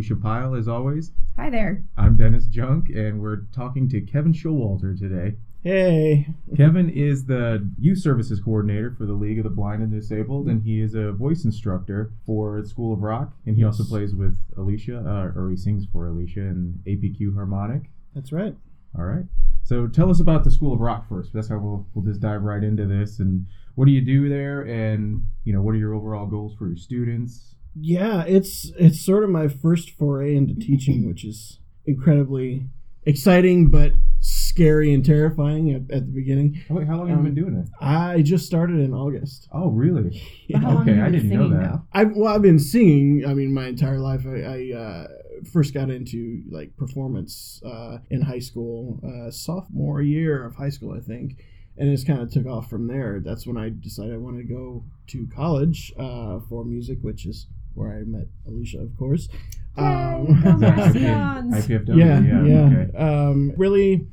Alicia Pyle, as always. Hi there. I'm Dennis Junk, and we're talking to Kevin Showalter today. Hey. Kevin is the youth services coordinator for the League of the Blind and Disabled, and he is a voice instructor for School of Rock. And he also plays with Alicia, uh, or he sings for Alicia in APQ Harmonic. That's right. All right. So tell us about the School of Rock first. That's how we'll, we'll just dive right into this. And what do you do there? And, you know, what are your overall goals for your students? Yeah, it's it's sort of my first foray into teaching, which is incredibly exciting but scary and terrifying at, at the beginning. How, how long have you been Um, doing it? I just started in August. Oh, really? But how long Okay, have you I didn't know that. though? I've well, I've been singing. I mean, my entire life. I, I uh, first got into like performance uh, in high school, uh, sophomore year of high school, I think, and it just kind of took off from there. That's when I decided I wanted to go to college uh, for music, which is where I met Alicia, of course. Um, Yay, go Is that Redskins! IPFW? yeah, yeah. Okay. Um, really,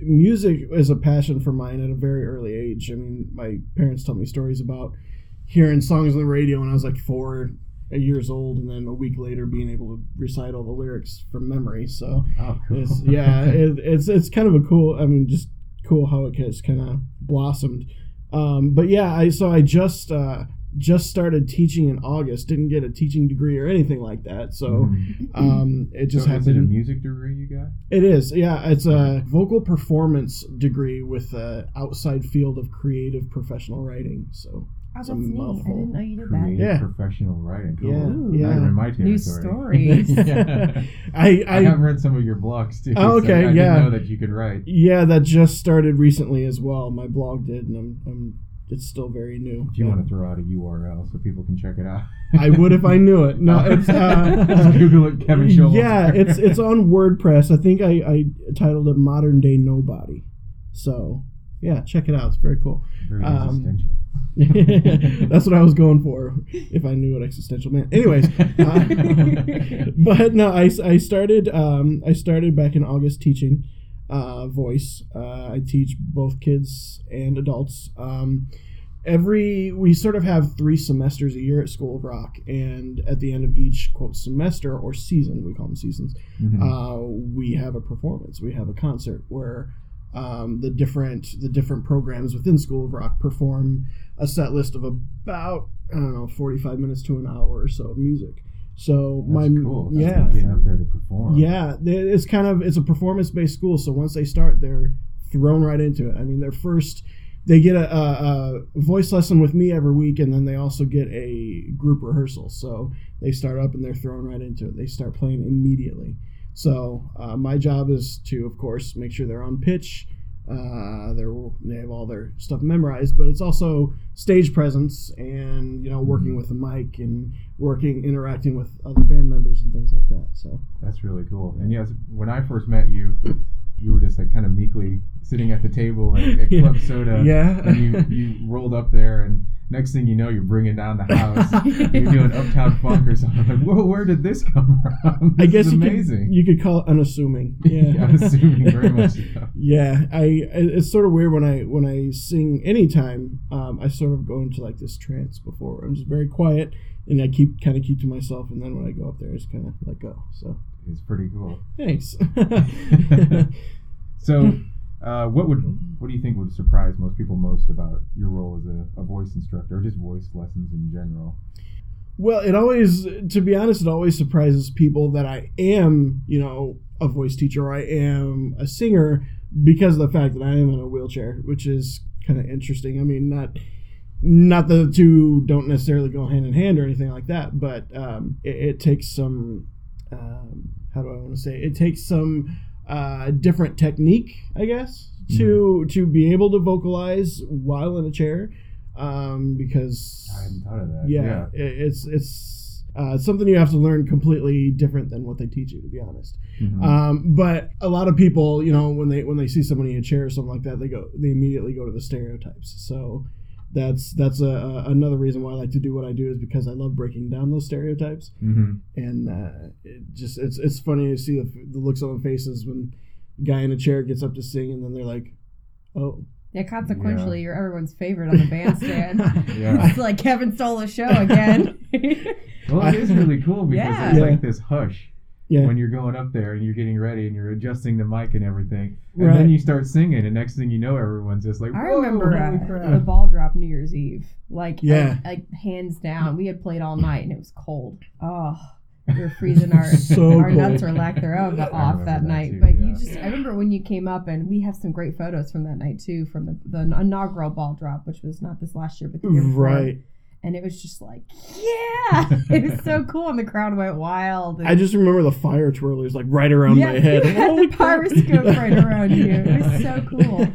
music is a passion for mine at a very early age. I mean, my parents told me stories about hearing songs on the radio when I was like four years old, and then a week later being able to recite all the lyrics from memory. So, Oh, cool. it's, yeah, it, it's it's kind of a cool. I mean, just cool how it has kind of blossomed. Um, but yeah, I so I just uh, just started teaching in August. Didn't get a teaching degree or anything like that. So. Mhm. Um, it just so happened. is it a music degree you got? It is, yeah. It's a vocal performance degree with a outside field of creative professional writing. So Oh, that's It's neat. I didn't know you did Creative that. Yeah. professional writing. Cool. Yeah, Not yeah. even my New territory. stories. yeah. I, I, I, have read some of your blogs too. Oh, so okay, I didn't yeah. know that you could write. yeah, that just started recently as well. My blog did, and I'm, I'm it's still very new. If you want to throw out a URL so people can check it out, I would if I knew it. No, it's uh, Just Google it, Kevin Showalter. Yeah, it's it's on WordPress. I think I, I titled it "Modern Day Nobody." So yeah, check it out. It's very cool. very um, existential. That's what I was going for if I knew what existential meant. Anyways, uh, but no, I, I started um, I started back in August teaching uh, voice. Uh, I teach both kids and adults. Um, every we sort of have three semesters a year at School of Rock, and at the end of each quote semester or season, we call them seasons, Mhm. uh, we have a performance. We have a concert where um, the different the different programs within School of Rock perform a set list of about I don't know forty five minutes to an hour or so of music. So That's my cool. That's yeah perform. yeah it's kind of it's a performance based school. So once they start, they're thrown right into it. I mean, their first they get a, a, a voice lesson with me every week, and then they also get a group rehearsal. So they start up and they're thrown right into it. They start playing immediately. So uh, my job is to, of course, make sure they're on pitch. Uh, they're they have all their stuff memorized, but it's also stage presence and you know working with the mic and working interacting with other band members and things like that. So That's really cool. And yes, when I first met you, you were just like kind of meekly sitting at the table at, at Club Soda. Yeah. And you, you rolled up there, and next thing you know, you're bringing down the house. you're doing Uptown Funk or something. Like, whoa, where did this come from? This I guess you amazing. could you could call it unassuming. Yeah, I'm assuming very much so. Yeah, I it's sort of weird when I when I sing anytime. Um, I sort of go into like this trance before. I'm just very quiet and I keep kind of keep to myself, and then when I go up there, I just kind of let go. So It's pretty cool. thanks. So, uh, what would what do you think would surprise most people most about your role as a, a voice instructor, or just voice lessons in general? Well, it always, to be honest, it always surprises people that I am, you know, a voice teacher or I am a singer because of the fact that I am in a wheelchair, which is kind of interesting. I mean, not not the two don't necessarily go hand in hand or anything like that, but um, it, it takes some. Um, how do I want to say? It, it takes some uh, different technique, I guess, to to be able to vocalize while in a chair, um, because I hadn't thought of that. yeah, it- it's it's uh, something you have to learn completely different than what they teach you, to be honest. Mhm. Um, but a lot of people, you know, when they when they see somebody in a chair or something like that, they go they immediately go to the stereotypes. So that's that's a, a, another reason why I like to do what I do is because I love breaking down those stereotypes. Mhm. And uh, it just it's it's funny to see the, the looks on the faces when a guy in a chair gets up to sing and then they're like, oh. Yeah, consequentially, you're everyone's favorite on the bandstand. Yeah. it's like Kevin stole the show again. Well, it is really cool because Yeah. it's Yeah. like this hush Yeah. when you're going up there and you're getting ready and you're adjusting the mic and everything, and Right. then you start singing, and next thing you know, everyone's just like, I remember uh, the ball drop New Year's Eve. Like, Yeah. like, like, hands down. We had played all night and it was cold. Oh, we were freezing our So our cold. nuts or lack thereof off that that night. too, but yeah. you just, I remember when you came up and we have some great photos from that night too, from the, the inaugural ball drop, which was not this last year, but the year before. Right. And it was just like, yeah, it was so cool, and the crowd went wild. And I just remember the fire twirlers like right around yeah, my head. you had Holy the crap. pyroscope right around you. It was so cool.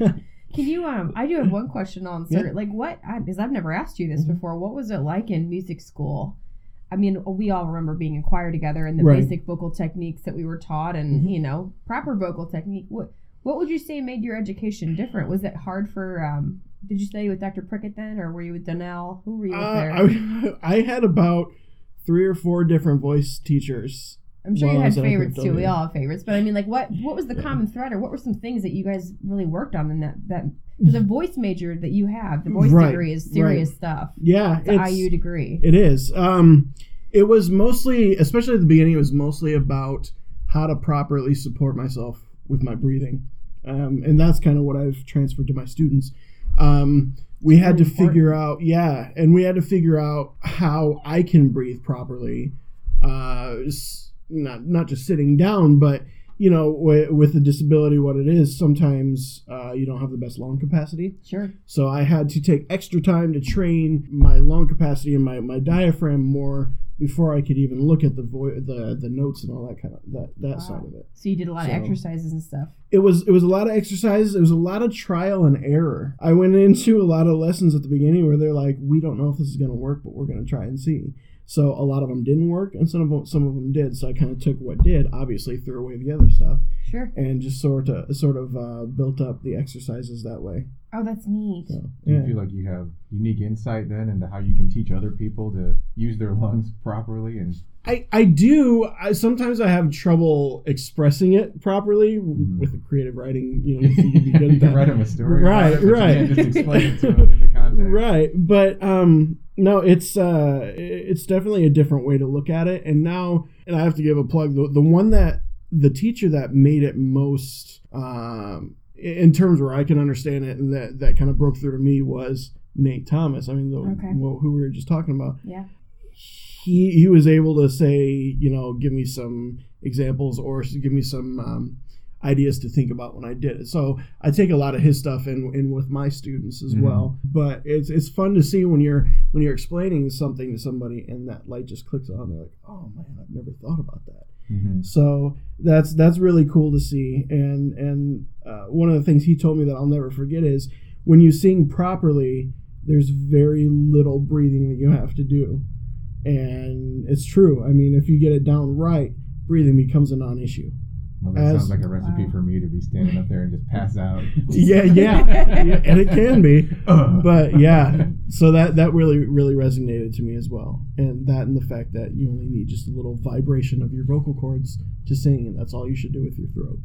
Can you um? I do have one question on Yeah. sir. Like what? Because I've never asked you this Mhm. before. What was it like in music school? I mean, we all remember being in choir together and the Right. basic vocal techniques that we were taught, and Mhm. you know, proper vocal technique. What What would you say made your education different? Was it hard for um? Did you study with Dr. Prickett then, or were you with Donnell? Who were you with there? Uh, I, I had about three or four different voice teachers. I'm sure you had favorites too. We all have favorites, but I mean, like, what what was the Yeah. common thread, or what were some things that you guys really worked on in that that because the voice major that you have, the voice Right, degree is serious stuff. Yeah, The IU degree. It is. Um, it was mostly, especially at the beginning, it was mostly about how to properly support myself with my breathing, um, and that's kind of what I've transferred to my students. Um, we had to important. figure out, yeah, and we had to figure out how I can breathe properly. Uh, not not just sitting down, but you know, with, with a disability, what it is, sometimes uh, you don't have the best lung capacity. Sure. So I had to take extra time to train my lung capacity and my, my diaphragm more before I could even look at the vo- the the notes and all that kind of that that Wow. side of it. So you did a lot So- of exercises and stuff. It was it was a lot of exercises. It was a lot of trial and error. I went into a lot of lessons at the beginning where they're like, "We don't know if this is going to work, but we're going to try and see." So a lot of them didn't work, and some of them some of them did. So I kind of took what did, obviously threw away the other stuff, Sure. and just sort of sort of uh, built up the exercises that way. Oh, that's neat. So, Do you feel like you have unique insight then into how you can teach other people to use their lungs properly? And I, I do. I sometimes I have trouble expressing it properly Mhm. with the creative writing. You know, you can be good at you can write them a story, about Right, it, but you right. just explain it to them in the context. right, but um, no, it's uh, it's definitely a different way to look at it. And now, and I have to give a plug. The the one that the teacher that made it most um, in terms where I can understand it and that that kind of broke through to me was Nate Thomas. I mean, the, Okay. well, who we were just talking about. Yeah. he he was able to say, you know, give me some examples or give me some um, ideas to think about when I did it. So I take a lot of his stuff in, in with my students as Mhm. well. But it's it's fun to see when you're when you're explaining something to somebody and that light just clicks on. They're like, oh man, I've never thought about that. Mhm. So that's that's really cool to see. And and uh, one of the things he told me that I'll never forget is when you sing properly, there's very little breathing that you have to do, and it's true. I mean, if you get it down right, breathing becomes a non-issue. Well, that As- sounds like a recipe Wow. for me to be standing up there and just pass out. Yeah, yeah, yeah and it can be. Uh. But yeah, so that that really really resonated to me as well, and that and the fact that you only need just a little vibration of your vocal cords to sing, and that's all you should do with your throat.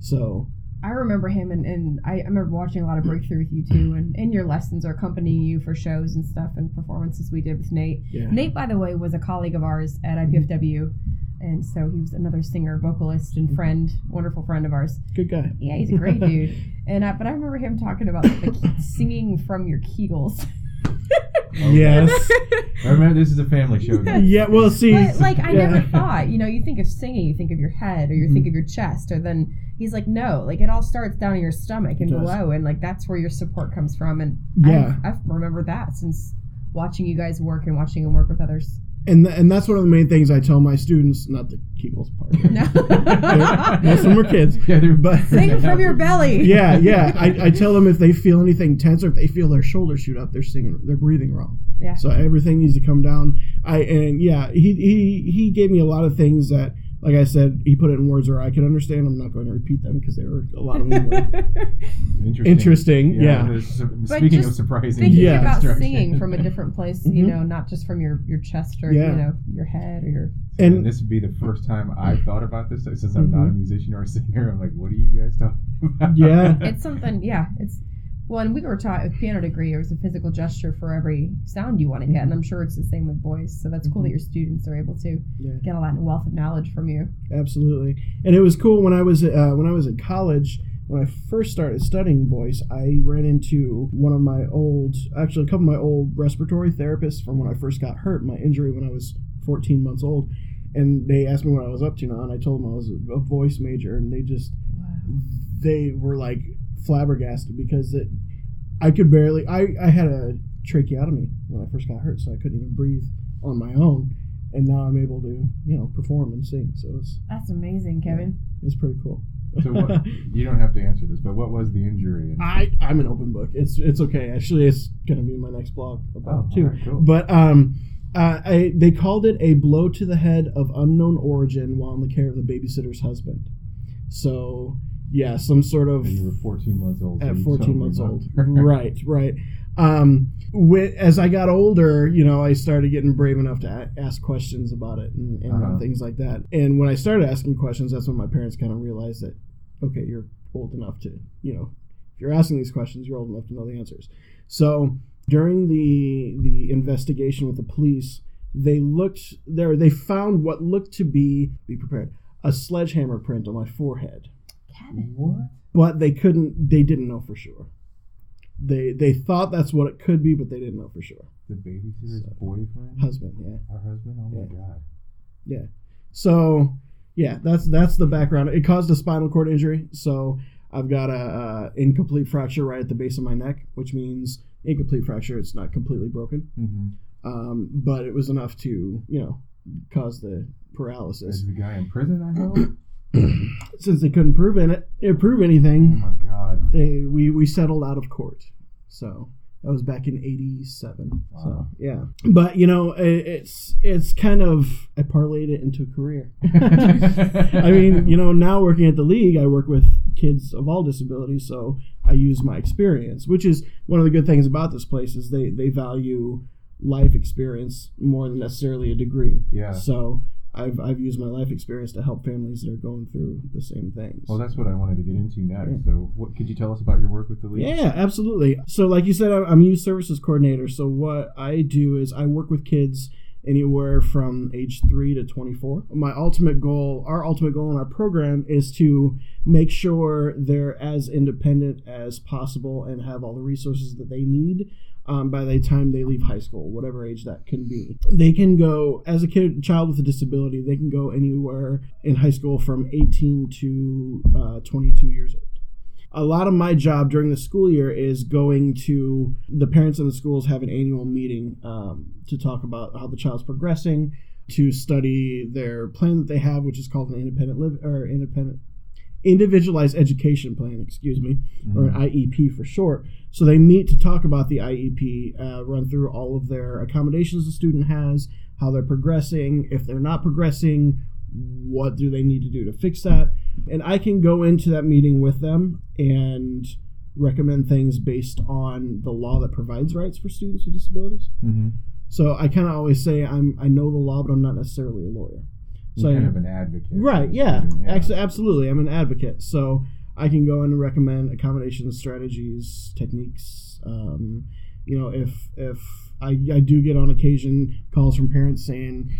So I remember him, and, and I, I remember watching a lot of Breakthrough with you too, and, and your lessons or accompanying you for shows and stuff and performances we did with Nate. yeah, Nate, by the way, was a colleague of ours at IPFW, and so he was another singer, vocalist, and mm-hmm. friend, wonderful friend of ours. good guy. Yeah, he's a great dude. And I, but I remember him talking about the ke- singing from your Kegels. Yes. I remember this is a family show. guys. Yeah, well, see, But like I yeah. never thought, you know, you think of singing, you think of your head, or you think mm-hmm. of your chest, or then he's like, no, like it all starts down in your stomach and below, and like that's where your support comes from. And Yeah. I've, I've remembered that since watching you guys work and watching him work with others. And th- and that's one of the main things I tell my students. Not the Kegels part. No. Most of them are kids, Yeah, they're but Sing from your belly. yeah, yeah. I, I tell them if they feel anything tense or if they feel their shoulders shoot up, they're singing, they're breathing wrong. Yeah. So everything needs to come down. I and yeah, he he he gave me a lot of things that, like I said, he put it in words where I could understand. I'm not going to repeat them because they were a lot of them were interesting. interesting. Yeah. there's- Speaking of just surprising, Thinking Yeah. about singing from a different place, you Mhm. know, not just from your your chest or Yeah. you know your head or your. and, And- this would be the first time I've thought about this since I'm not a musician or a singer. I'm like, what are you guys talking about? Yeah. It's something, yeah. It's Well, and we were taught with piano degree, it was a physical gesture for every sound you want to get, and I'm sure it's the same with voice. So that's cool that your students are able to Yeah. get a lot of wealth of knowledge from you. Absolutely, and it was cool when I was uh, when I was in college. When I first started studying voice, I ran into one of my old, actually a couple of my old respiratory therapists from when I first got hurt, my injury when I was 14 months old, and they asked me what I was up to now, and I told them I was a, a voice major, and they just they were like flabbergasted because it, I could barely. I I had a tracheotomy when I first got hurt, so I couldn't even breathe on my own, and now I'm able to you know perform and sing. So it's That's amazing, Kevin. it's pretty cool. So what, you don't have to answer this, but what was the injury? I I'm an open book. It's it's okay. Actually, it's gonna be my next blog about Oh, too. alright, cool. But um, uh, I, they called it a blow to the head of unknown origin while in the care of the babysitter's husband. So yeah, some sort of and you were 14 months old. at 14 months old. right, right. Um, wi- as I got older, you know, I started getting brave enough to a- ask questions about it and, and Uh-huh. things like that. And when I started asking questions, that's when my parents kind of realized that, okay, you're old enough to, you know, if you're asking these questions, you're old enough to know the answers. So during the the investigation with the police, they looked there. They found what looked to be be prepared a sledgehammer print on my forehead Kevin. What? but they couldn't they didn't know for sure they they thought that's what it could be but they didn't know for sure The babysitter's boyfriend? husband yeah Our husband? Oh my Yeah. god. yeah so yeah that's that's the background it caused a spinal cord injury so i've got a, uh incomplete fracture right at the base of my neck which means incomplete fracture it's not completely broken Mm-hmm. um, but it was enough to you know cause the paralysis Is the guy in prison, I hope? since they couldn't prove it eh, prove oh anything my god. they we we settled out of court. So that was back in 87 so yeah. But you know it, it's it's kind of i parlayed it into a career. I mean you know now working at the league i work with kids of all disabilities so i use my experience which is one of the good things about this place is they they value life experience more than necessarily a degree. Yeah. so I've, I've used my life experience to help families that are going through the same things. Well, that's what I wanted to get into next. Yeah. So, what could you tell us about your work with the league? Yeah, absolutely. So, like you said, I'm I'm a youth services coordinator. So, what I do is I work with kids anywhere from age 3 to 24. My ultimate goal, our ultimate goal in our program is to make sure they're as independent as possible and have all the resources that they need um, by the time they leave high school, whatever age that can be. They can go, as a kid, child with a disability, they can go anywhere in high school from 18 to uh, 22 years old a lot of my job during the school year is going to the parents in the schools have an annual meeting um, to talk about how the child's progressing to study their plan that they have which is called an independent live or independent individualized education plan excuse me or an iep for short so they meet to talk about the iep uh, run through all of their accommodations the student has how they're progressing if they're not progressing what do they need to do to fix that and I can go into that meeting with them and recommend things based on the law that provides rights for students with disabilities. Mm-hmm. So I kind of always say I'm I know the law, but I'm not necessarily a lawyer. So kind I- of an advocate. right, yeah, Ex- absolutely. I'm an advocate, so I can go in and recommend accommodation strategies, techniques. Um, you know, if if I, I do get on occasion calls from parents saying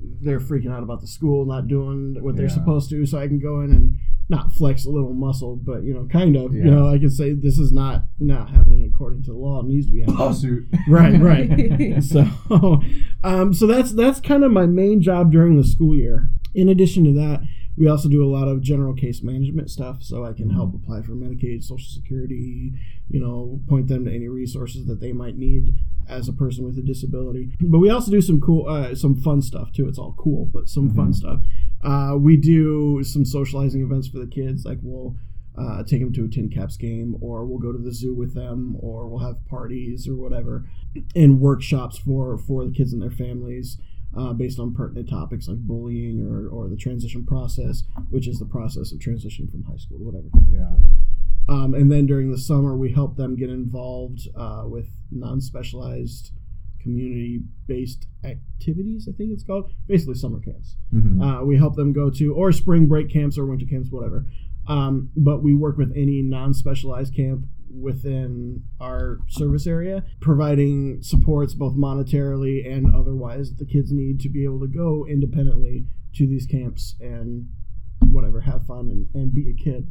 they're freaking out about the school not doing what they're Yeah. supposed to, so I can go in and not flex a little muscle, but you know, kind of. Yeah. You know, I can say this is not not happening according to the law. It needs to be happening. Lawsuit. right, right. so, um, so that's that's kind of my main job during the school year. In addition to that, we also do a lot of general case management stuff, so I can help apply for Medicaid, Social Security, you know, point them to any resources that they might need as a person with a disability. But we also do some cool, uh, some fun stuff too. It's all cool, but some fun Mhm. stuff. Uh, we do some socializing events for the kids, like we'll uh, take them to a TinCaps game, or we'll go to the zoo with them, or we'll have parties or whatever, and workshops for for the kids and their families. Uh, based on pertinent topics like bullying or, or the transition process, which is the process of transitioning from high school to whatever. Yeah. Um, and then during the summer, we help them get involved uh, with non specialized community based activities, I think it's called. Basically, summer camps. Mm-hmm. Uh, we help them go to, or spring break camps or winter camps, whatever. Um, but we work with any non specialized camp within our service area, providing supports both monetarily and otherwise that the kids need to be able to go independently to these camps and whatever, have fun and, and be a kid.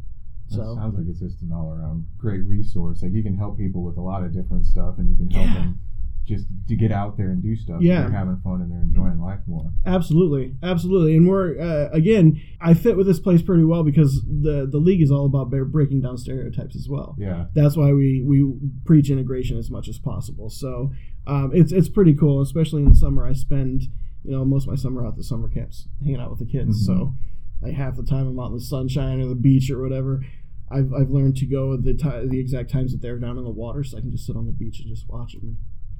That So sounds like it's just an all around great resource. Like you can help people with a lot of different stuff, and you can help Yeah. them just to get out there and do stuff. Yeah. they're having fun and they're enjoying life more. Absolutely, absolutely, and we're uh, again. I fit with this place pretty well because the the league is all about breaking down stereotypes as well. Yeah, That's why we we preach integration as much as possible. So um, it's it's pretty cool, especially in the summer. I spend you know most of my summer out at the summer camps, hanging out with the kids. Mhm. So like half the time I'm out in the sunshine or the beach or whatever. I've, I've learned to go the ti the exact times that they're down in the water, so I can just sit on the beach and just watch them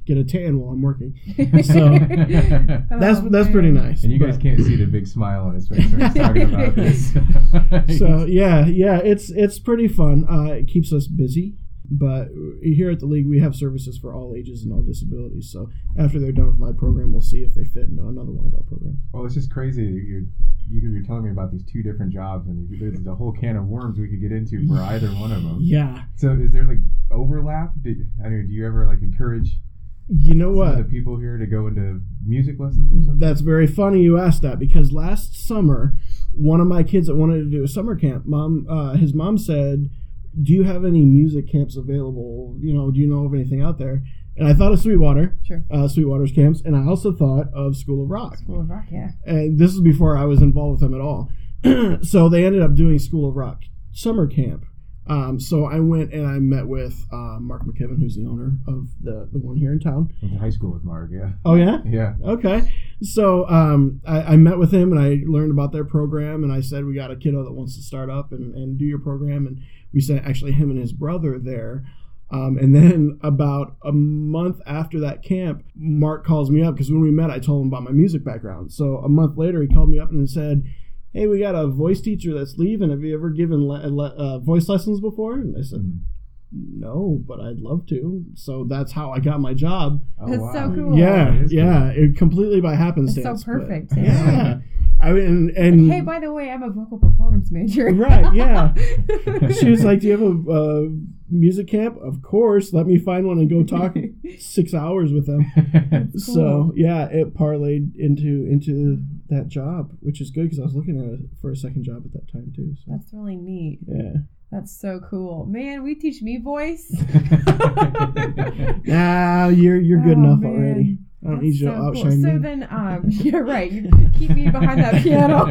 get a tan while I'm working. So, That's Oh, that's pretty nice. and you guys but- can't see the big smile on his face when he's talking about this. so yeah, yeah, it's it's pretty fun. Uh, it keeps us busy. But here at the league, we have services for all ages and all disabilities. So after they're done with my program, we'll see if they fit into another one of our programs. well, it's just crazy. that You're you- you're telling me about these two different jobs, and there's a whole can of worms we could get into for either one of them. Yeah, So, is there like overlap? Do, I mean, do you ever like encourage you know some of the what? people here to go into music lessons or something? That's very funny you asked that because last summer, one of my kids that wanted to do a summer camp, mom, uh, his mom said, "Do you have any music camps available? You know, do you know of anything out there?" And I thought of Sweetwater, Sure. uh, Sweetwater's camps, and I also thought of School of Rock. School of Rock, yeah. and this is before I was involved with them at all. so they ended up doing School of Rock summer camp. Um, so I went and I met with uh, Mark McKibben, who's the owner of the the one here in town. Went to high school with Mark, yeah. Oh yeah, Yeah. okay. So um, I, I met with him and I learned about their program and I said we got a kiddo that wants to start up and, and do your program and we sent actually him and his brother there. Um, and then about a month after that camp, Mark calls me up because when we met, I told him about my music background. So a month later, he called me up and said, "Hey, we got a voice teacher that's leaving. Have you ever given le- le- uh, voice lessons before?" And I said, Mhm. "No, but I'd love to." So that's how I got my job. Oh, That's wow. so cool. yeah, That is yeah, it completely by happenstance. It's so but- perfect. yeah, I mean, and hey, by the way, I'm a vocal performance major. Right, yeah. she was like, "Do you have a uh, music camp?" Of course. Let me find one and go talk six hours with them. That's So yeah, it parlayed into into that job, which is good because I was looking at it for a second job at that time too. So That's really neat. yeah. That's so cool. Man, we teach me voice. Nah, you're you're good Oh, enough man. already. I don't That's need you to so cool. outshine So then, um, you're right. You keep me behind that piano.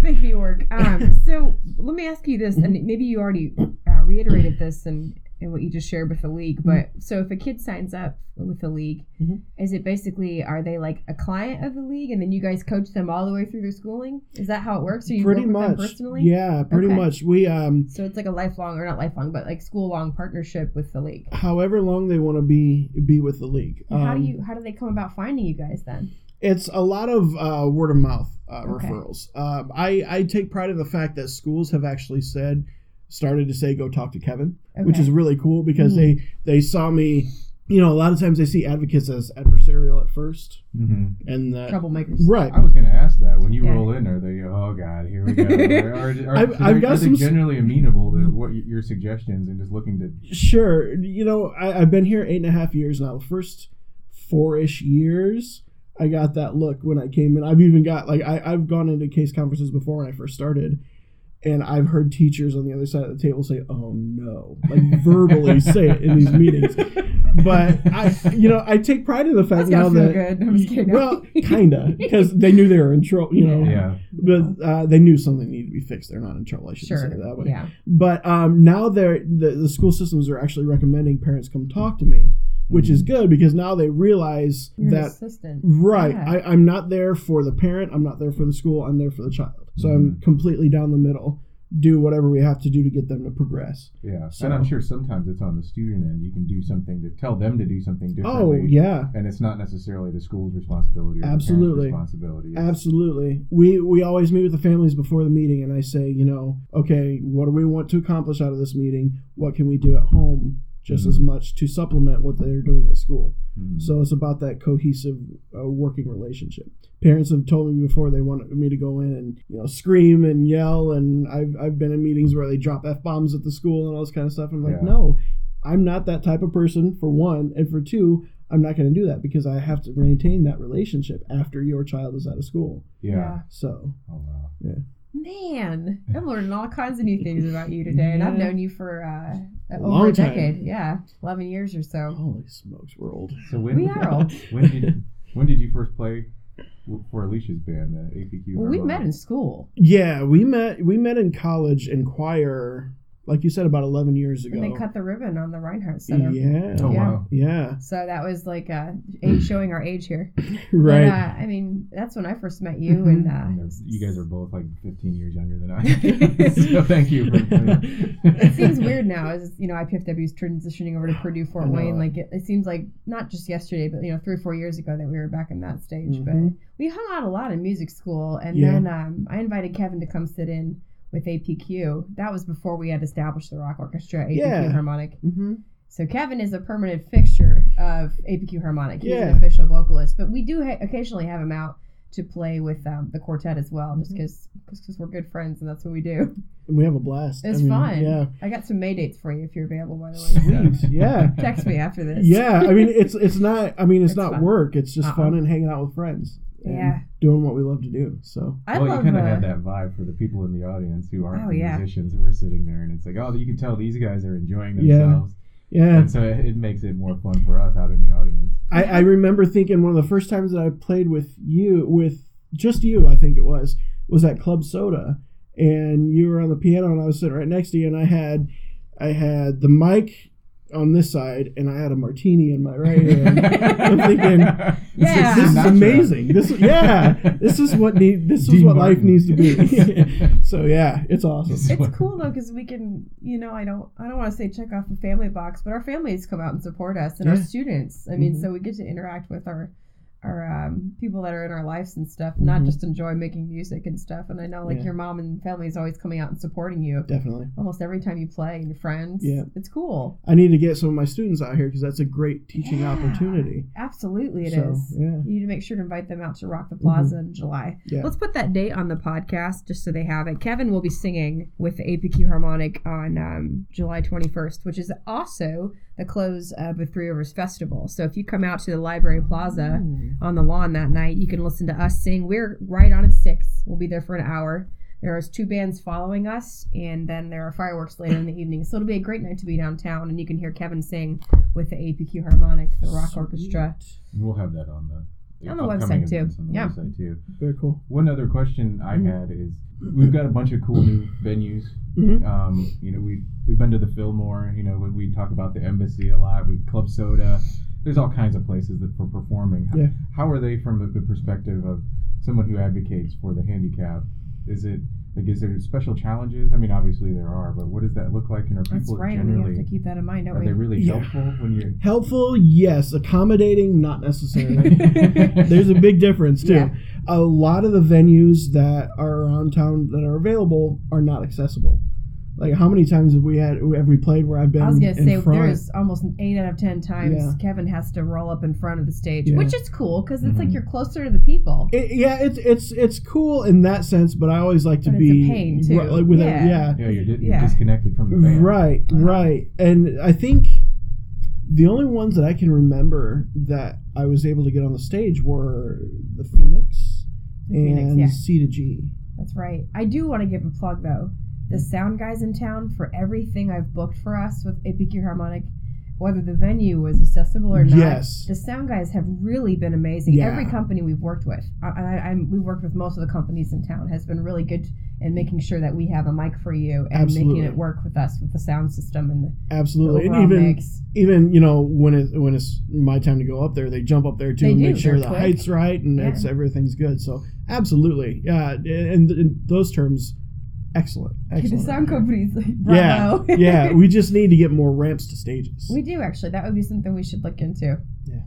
Make me work. Um, so let me ask you this, and maybe you already uh, reiterated this and what you just shared with the league. But so if a kid signs up with the league, Mhm. is it basically are they like a client of the league, and then you guys coach them all the way through their schooling? Is that how it works? Or you pretty much. personally? Yeah, pretty Okay. much. We um So it's like a lifelong, or not lifelong, but like school long partnership with the league. however long they want to be be with the league. And how do Um, you how do they come about finding you guys then? It's a lot of uh, word of mouth uh, Okay. referrals. Um, I, I take pride in the fact that schools have actually said, started to say, go talk to Kevin, which is really cool because Mhm. they they saw me. You know, a lot of times they see advocates as adversarial at first, hmm and that troublemakers. right. I was going to ask that when you Yeah. roll in. Are they? Oh God, here we go. I've- are I've got are they some generally amenable to what y- your suggestions and just looking to. Sure. You know, I, I've been here eight and a half years now. The first four ish years, I got that look when I came in. I've even got, like, I, I've gone into case conferences before when I first started, and I've heard teachers on the other side of the table say, oh no, like verbally say it in these meetings. But I, you know, I take pride in the fact That's now feel that. good. I'm just kidding. Well, kinda, because they knew they were in trouble, you know. Yeah. But uh, they knew something needed to be fixed. They're not in trouble. I should sure. say it that way. Yeah. But um, now they're the, the school systems are actually recommending parents come talk to me, which is good because now they realize You're that assistant. right, Yeah. I, I'm not there for the parent, I'm not there for the school, I'm there for the child. So I'm Mhm. completely down the middle. Do whatever we have to do to get them to progress. Yeah. So- and I'm sure sometimes it's on the student end. You can do something to tell them to do something Oh yeah, And it's not necessarily the school's responsibility or Absolutely. responsibility. Absolutely. We we always meet with the families before the meeting, and I say, you know, okay, what do we want to accomplish out of this meeting? What can we do at home? Just as Mhm. much to supplement what they're doing at school. Mhm. So it's about that cohesive uh, working relationship. Parents have told me before they want me to go in and you know scream and yell, and I've I've been in meetings where they drop f bombs at the school and all this kind of stuff. I'm like, Yeah. no, I'm not that type of person for one, and for two, I'm not going to do that because I have to maintain that relationship after your child is out of school. Yeah. So Oh wow. Yeah. Man, I'm learning all kinds of new things about you today, and I've known you for uh, A over long a time. decade. Yeah, eleven years or so. holy smokes, we're old. So when We are old. when did when did you first play for Alicia's band, the APQ? Well, we met in school, Yeah, we met we met in college in choir, like you said, about eleven years ago. and they cut the ribbon on the Rhinehart Center. yeah, Oh Yeah. wow. yeah, So that was like uh, age, showing our age here. right. But, uh, I mean, that's when I first met you, Mhm. and And uh, You guys are both like 15 years younger than I. so thank you for. it seems weird now as you know IPFW is transitioning over to Purdue Fort I know Wayne. it. Like it, it seems like not just yesterday, but you know three or four years ago that we were back in that stage. Mhm. But we hung out a lot in music school, and Yeah. then um, I invited Kevin to come sit in with APQ. That was before we had established the rock orchestra APQ Yeah. harmonic. hmm So Kevin is a permanent fixture of APQ harmonic. He's Yeah. an official vocalist, but we do ha- occasionally have him out to play with um, the quartet as well, just because because we're good friends and that's what we do. And we have a blast. It's I mean, fun. Yeah, I got some May dates for you if you're available, by the way. Sweet. yeah, text me after this. yeah. I mean, it's it's not. I mean, it's, It's not fun. work. It's just Uh-uh. fun and hanging out with friends. And Yeah. doing what we love to do. So I well, love you kind of uh, have that vibe for the people in the audience who aren't Oh, the yeah. musicians who are sitting there, and it's like, oh, you can tell these guys are enjoying Yeah. themselves, yeah, and so it, it makes it more fun for us out in the audience. I, I remember thinking one of the first times that I played with you, with just you, I think it was, was at Club Soda, and you were on the piano, and I was sitting right next to you, and I had, I had the mic on this side, and I had a martini in my right hand. I'm thinking, Yeah. this is Sinatra. amazing. This, yeah, this is what need. This is Dean what life needs to be. so yeah, it's awesome. it's cool though because we can, you know, I don't, I don't want to say check off the family box, but our families come out and support us, and our students. I mean, Mhm. so we get to interact with our, our um, people that are in our lives and stuff, not Mhm. just enjoy making music and stuff. And I know like Yeah. your mom and family is always coming out and supporting you Definitely. almost every time you play, and your friends. Yeah. it's cool. I need to get some of my students out here because that's a great teaching Yeah. opportunity. Absolutely, it is. so yeah, You need to make sure to invite them out to Rock the Plaza in July. Yeah. Let's put that date on the podcast just so they have it. Kevin will be singing with the APQ Harmonic on um, July 21st, which is also the close of the Three Rivers Festival. So if you come out to the Library Plaza mm. on the lawn that night, you can listen to us sing. We're right on at 6. We'll be there for an hour. There is two bands following us, and then there are fireworks later in the evening. So it'll be a great night to be downtown, and you can hear Kevin sing with the APQ Harmonic, the rock orchestra. We'll have that on the On the website, too. On the Yeah. website too. Very cool. One other question I Mhm. had is we've got a bunch of cool new venues. Mhm. Um, you know, we we've been to the Fillmore. You know, we, we talk about the Embassy a lot. We Club Soda. There's all kinds of places that for performing. How, Yeah. how are they from the, the perspective of someone who advocates for the handicap? Is it like is there special challenges? I mean, obviously there are, but what does that look like? And are That's people right, and we generally have to keep that in mind, don't are we? they really Yeah. helpful when you're Helpful, yes. Accommodating, not necessarily. There's a big difference too. Yeah. A lot of the venues that are around town that are available are not accessible. Like how many times have we had have we played where I've been I was gonna in say front? there's almost eight out of ten times Yeah. Kevin has to roll up in front of the stage, Yeah. which is cool because it's like Mhm. you're closer to the people. It- yeah, it's it's it's cool in that sense, but I always like to But it's a be pain, too. right, like with a- Yeah. yeah. yeah you're, di- you're Yeah. disconnected from the band. Right, Uh-huh. right. And I think the only ones that I can remember that I was able to get on the stage were the Phoenix The Phoenix, and yeah. C2G. That's right. I do want to give a plug though. The sound guys in town for everything I've booked for us with APQ Harmonic, whether the venue was accessible or not. Yes. The sound guys have really been amazing. Yeah. Every company we've worked with, I, I, we've worked with most of the companies in town, has been really good in making sure that we have a mic for you and Absolutely. making it work with us with the sound system and the, the Absolutely. And even mix. even you know when it when it's my time to go up there, they jump up there too They and do. make sure They're the quick. height's right and Yeah. it's everything's good. So absolutely, yeah. And in those terms, excellent. the sound companies, like, Yeah, bravo. yeah. We just need to get more ramps to stages. we do actually. That would be something we should look into. Yeah.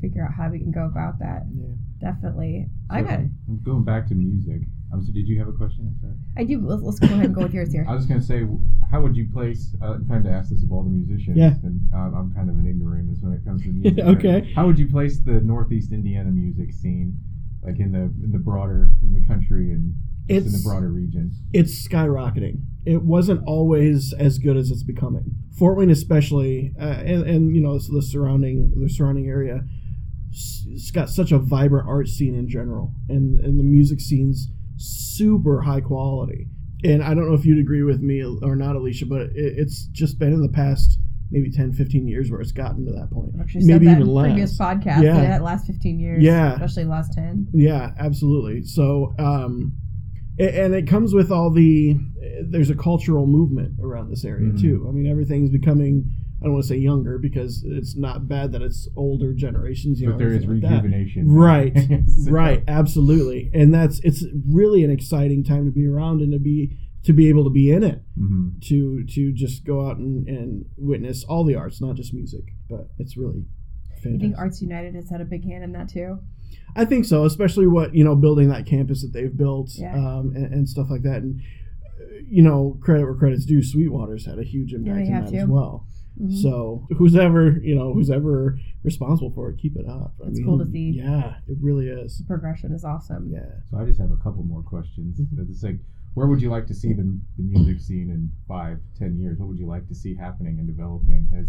Figure out how we can go about that. yeah. Definitely. I So, got it. Going back to music. Um, so did you have a question? I'm sorry. I do. Let's, let's go ahead and go with yours here. I was going to say, how would you place? Uh, I'm trying to ask this of all the musicians, Yeah. and um, I'm kind of an ignoramus when it comes to music. but Okay. How would you place the Northeast Indiana music scene, like in the in the broader in the country and in It's- the broader region. it's skyrocketing. It wasn't always as good as it's becoming. Fort Wayne, especially, uh, and, and you know the surrounding the surrounding area, it's got such a vibrant art scene in general, and and the music scene's super high quality. And I don't know if you'd agree with me or not, Alicia, but it, it's just been in the past maybe 10, 15 years where it's gotten to that point. Actually Maybe said that even in less. previous podcasts. Yeah. Yeah. last 15 years. Yeah. Especially last 10. Yeah, absolutely. So, um, a- and it comes with all the. There's a cultural movement around this area Mhm. too. I mean, everything's becoming. I don't want to say younger because it's not bad that it's older generations. You But know, there is everything like that. rejuvenation. Right, So- right, absolutely, and that's it's really an exciting time to be around and to be to be able to be in it Mhm. to to just go out and, and witness all the arts, not just music, but it's really I fantastic. think Arts United has had a big hand in that too. I think so, especially what you know, building that campus that they've built, Yeah. um, and, and stuff like that. And uh, you know, credit where credit's due, Sweetwater's had a huge impact they in have that as to. well. Mhm. So who's ever you know who's ever responsible for it, keep it up. I It's cool to see. Yeah, it really is. Progression is awesome. Yeah. So I just have a couple more questions. Mhm. It's like, where would you like to see the, the music scene in five, ten years? What would you like to see happening and developing as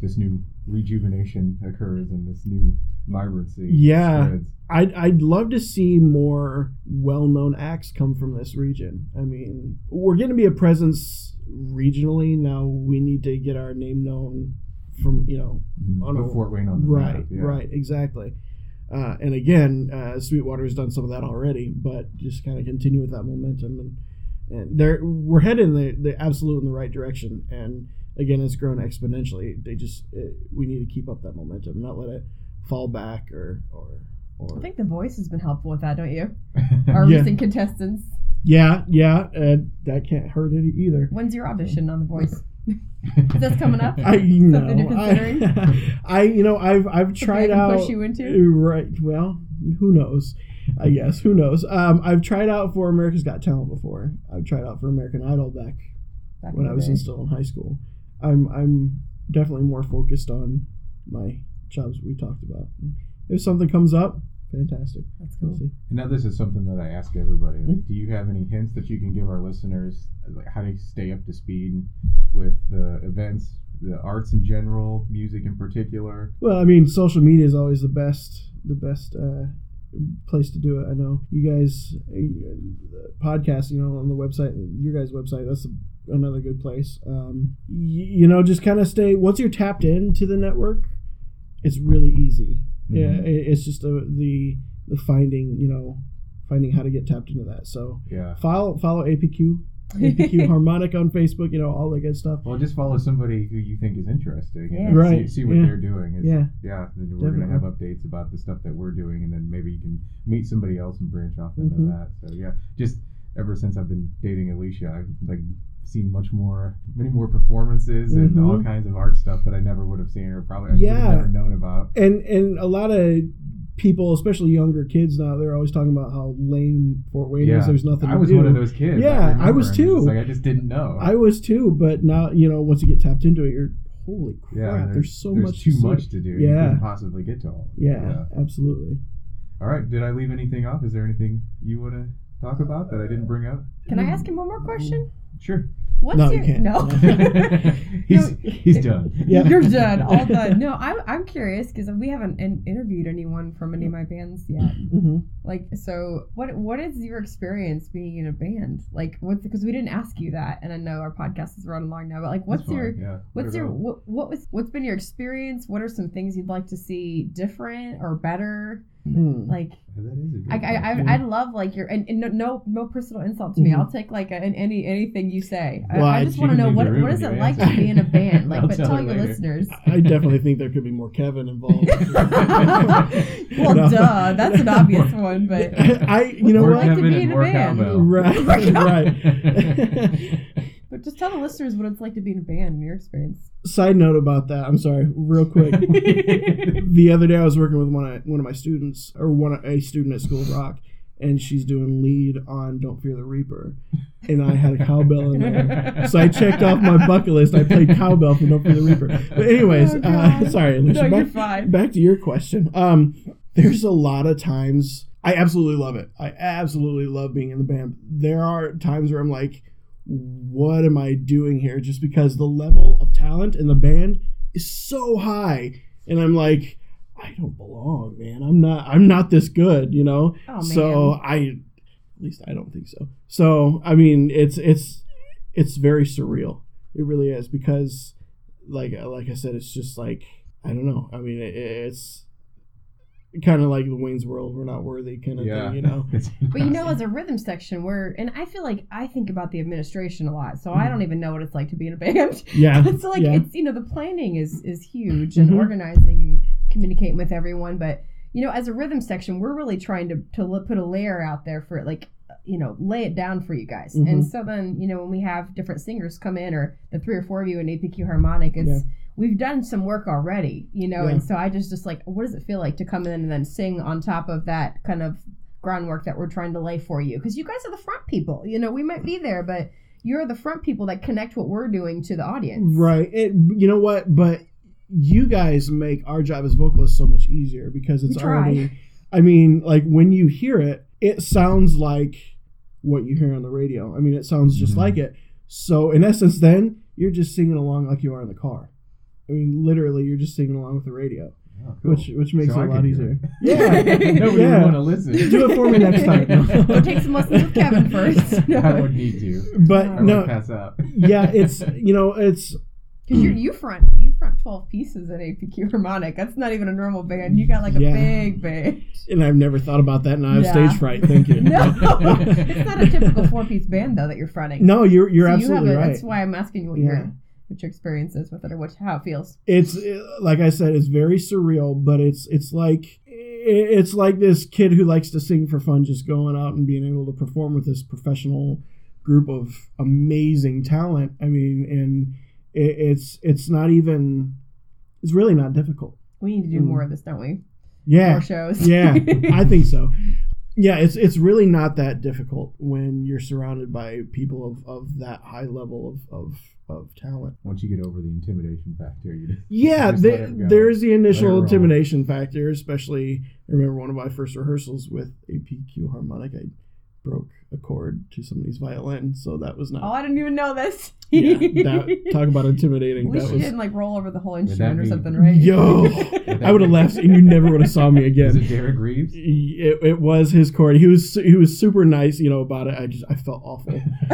this new rejuvenation occurs and this new vibrancy Yeah. spreads? I'd, I'd love to see more well-known acts come from this region. I mean, we're going to be a presence regionally now. We need to get our name known from you know Mhm. On a- Fort Wayne on the right, map. Yeah. right, exactly. Uh, and again, uh, Sweetwater has done some of that already, but just kind of continue with that momentum, and and there we're headed in the, the absolute in the right direction. And again, it's grown exponentially. They just it, we need to keep up that momentum, not let it fall back or or or. I think The Voice has been helpful with that, don't you? Our Yeah. recent contestants. yeah, yeah, uh, that can't hurt it either. When's your audition on The Voice? That's coming up. I know? I, I you know I've I've tried out push you into? right well who knows I guess who knows um I've tried out for America's Got Talent before I've tried out for American Idol back Back when I was in, still in high school I'm I'm definitely more focused on my jobs we talked about if something comes up fantastic That's we'll cool. see Now, this is something that I ask everybody. Mm-hmm. Do you have any hints that you can give our listeners, like how to stay up to speed with the events, the arts in general, music in particular? Well, I mean, social media is always the best, the best uh, place to do it. I know you guys, uh, podcast, you know, on the website, your guys' website. That's another good place. Um, y- you know, just kind of stay. Once you're tapped into the network, it's really easy. Yeah, Mhm. it, it's just a, the the finding, you know, finding how to get tapped into that. So Yeah. follow follow APQ, APQ Harmonic on Facebook. You know, all the good stuff. Well, just follow somebody who you think is interesting. Yeah. And Right, See, see what yeah. they're doing. Is, Yeah. Yeah. Then we're going to have updates about the stuff that we're doing, and then maybe you can meet somebody else and branch off into Mhm. that. So, yeah. Just ever since I've been dating Alicia, I've like seen much more, many more performances and Mhm. all kinds of art stuff that I never would have seen or probably I Yeah. never known about. and and a lot of people, especially younger kids now, they're always talking about how lame Fort Wayne is. There's nothing I was do. one of those kids. Yeah, I remember, was too. Like I just didn't know. I was too, but now you know once you get tapped into it, you're holy crap. yeah, there's, so there's much. too to much to do. You Yeah. couldn't possibly get to all. of it. Yeah, absolutely. All right. Did I leave anything off? Is there anything you want to talk about that I didn't bring up? Can I ask him one more question? Sure. What's No, you your can't. no? he's No, he's done. Yeah. You're done. All done. No, I'm I'm curious because we haven't in- interviewed anyone from any of my bands yet. hmm Like, so what what is your experience being in a band? Like, what's because we didn't ask you that, and I know our podcast is running long now, but like, what's That's your yeah. What's your what, what was what's been your experience? What are some things you'd like to see different or better? Hmm. Like that is a good I I. I I'd love like your and, and no, no no personal insult to me. Mhm. I'll take like a, an, any anything you say. I, Well, I I- just want to know what what is it you like to be in a band? Like, I'll but tell tell your listeners. I definitely think there could be more Kevin involved. well, No. duh, that's an obvious one, but I, you know More like what? to Kevin be and in a band. cowbell. Right, right. But just tell the listeners what it's like to be in a band in your experience. Side note about that. I'm sorry, real quick. the other day I was working with one of one of my students or one of, a student at School of Rock, and she's doing lead on "Don't Fear the Reaper," and I had a cowbell in there. So I checked off my bucket list. I played cowbell for "Don't Fear the Reaper." But anyways, Oh, uh, sorry, Alicia. No, you're back, fine. back to your question. Um, there's a lot of times I absolutely love it. I absolutely love being in the band. There are times where I'm like, what am I doing here? Just because the level of talent in the band is so high, and I'm like, I don't belong, man. I'm not. I'm not this good, you know. Oh, so. I, at least I don't think so. So I mean, it's it's it's very surreal. It really is because, like like I said, it's just like I don't know. I mean, it, it's kind of like the Wayne's World. We're not worthy, kind of Yeah. thing, you know. But you know, as a rhythm section, we're and I feel like I think about the administration a lot, so I don't even know what it's like to be in a band. Yeah. so like yeah. it's you know the planning is is huge and Mhm. organizing and communicating with everyone, but you know as a rhythm section, we're really trying to to put a layer out there for it, like you know lay it down for you guys. Mhm. And so then you know when we have different singers come in or the three or four of you in APQ harmonic, it's Yeah. We've done some work already, you know, Yeah. and so I just just like what does it feel like to come in and then sing on top of that kind of groundwork that we're trying to lay for you because you guys are the front people you know we might be there but you're the front people that connect what we're doing to the audience Right. It, you know what? But you guys make our job as vocalists so much easier because it's already. I mean, like when you hear it, it sounds like what you hear on the radio. I mean, it sounds just Mhm. like it. So in essence, then you're just singing along like you are in the car. I mean, literally, you're just singing along with the radio, Oh, cool. which which makes So it I a lot easier. it. Yeah. Nobody Yeah. want to listen. Do it for me next time. Go take some lessons with Kevin first. I would need to. But I no, pass out. yeah, it's you know, it's Because you you front you front twelve pieces at APQ harmonic. That's not even a normal band. You got like a Yeah. big band. and I've never thought about that. Now I have Yeah. stage fright. Thank you. No, it's not a typical four piece band though that you're fronting. No, you're you're So you absolutely have a, right. That's why I'm asking you what Yeah. your what your experience is with it or what how it feels. it's like I said, it's very surreal, but it's it's like it's like this kid who likes to sing for fun, just going out and being able to perform with this professional group of amazing talent. I mean, and it's it's not even it's really not difficult. We need to do Mm. more of this, don't we? Yeah, More shows. yeah, I think so. Yeah, it's it's really not that difficult when you're surrounded by people of, of that high level of, of, of talent. Once you get over the intimidation factor, you just Yeah, Just there, let it go. there's the initial intimidation factor, especially. I remember one of my first rehearsals with APQ harmonic. I broke a cord to somebody's violin, so that was not. Oh. I didn't even know this. yeah, that, talk about intimidating. At least That you was didn't like roll over the whole instrument or be- something, right? yo. I would have left, and you never would have saw me Is again. it Derek Reeves? It, it was his cord. He was he was super nice, you know, about it. I just I felt awful.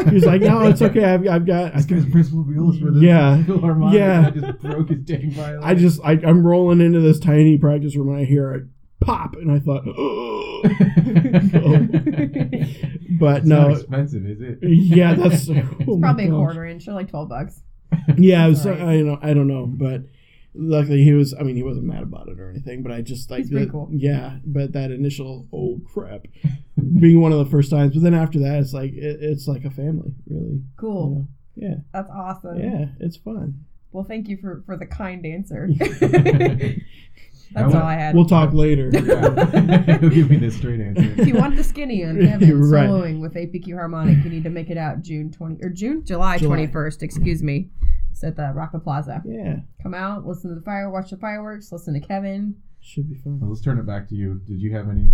He was like, "No, it's okay. I've, I've got." I, This guy's principal violist for the Yeah. Philharmonic. Yeah. I just broke his dang violin. I just I, I'm rolling into this tiny practice room and I hear it pop, and I thought, but It's no, not expensive, is it? yeah, that's oh It's oh my probably a quarter inch or like twelve bucks. Yeah, That's so, all right. I know I don't know, but luckily he was. I mean, he wasn't mad about it or anything. But I just like He's cool. Yeah, but that initial oh crap, being one of the first times. But then after that, it's like it, it's like a family, really. you Cool. know? Yeah, That's awesome. yeah, it's fun. Well, thank you for for the kind answer. I That's want- all I had. We'll talk later. He'll give me the straight answer. if you want the skinny on Kevin Right. soloing with APQ harmonic, you need to make it out June twenty or June July July. twenty first. Excuse me. It's at the Rocket Plaza. yeah, Come out, listen to the fire, watch the fireworks, listen to Kevin. should be fun. Well, let's turn it back to you. Did you have any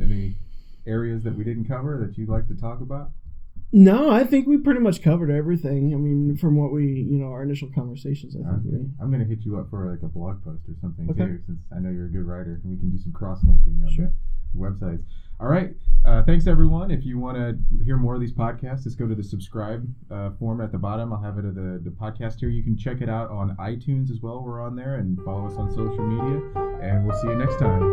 any areas that we didn't cover that you'd like to talk about? No, I think we pretty much covered everything. I mean, from what we, you know, our initial conversations, I think Okay. we. I'm gonna hit you up for like a blog post or something Okay. too, since I know you're a good writer, and we can do some cross linking on Sure. the websites. All right. Uh, thanks everyone. If you want to hear more of these podcasts, just go to the subscribe uh, form at the bottom. I'll have it at the the podcast here. You can check it out on iTunes as well. We're on there, and follow us on social media. And we'll see you next time.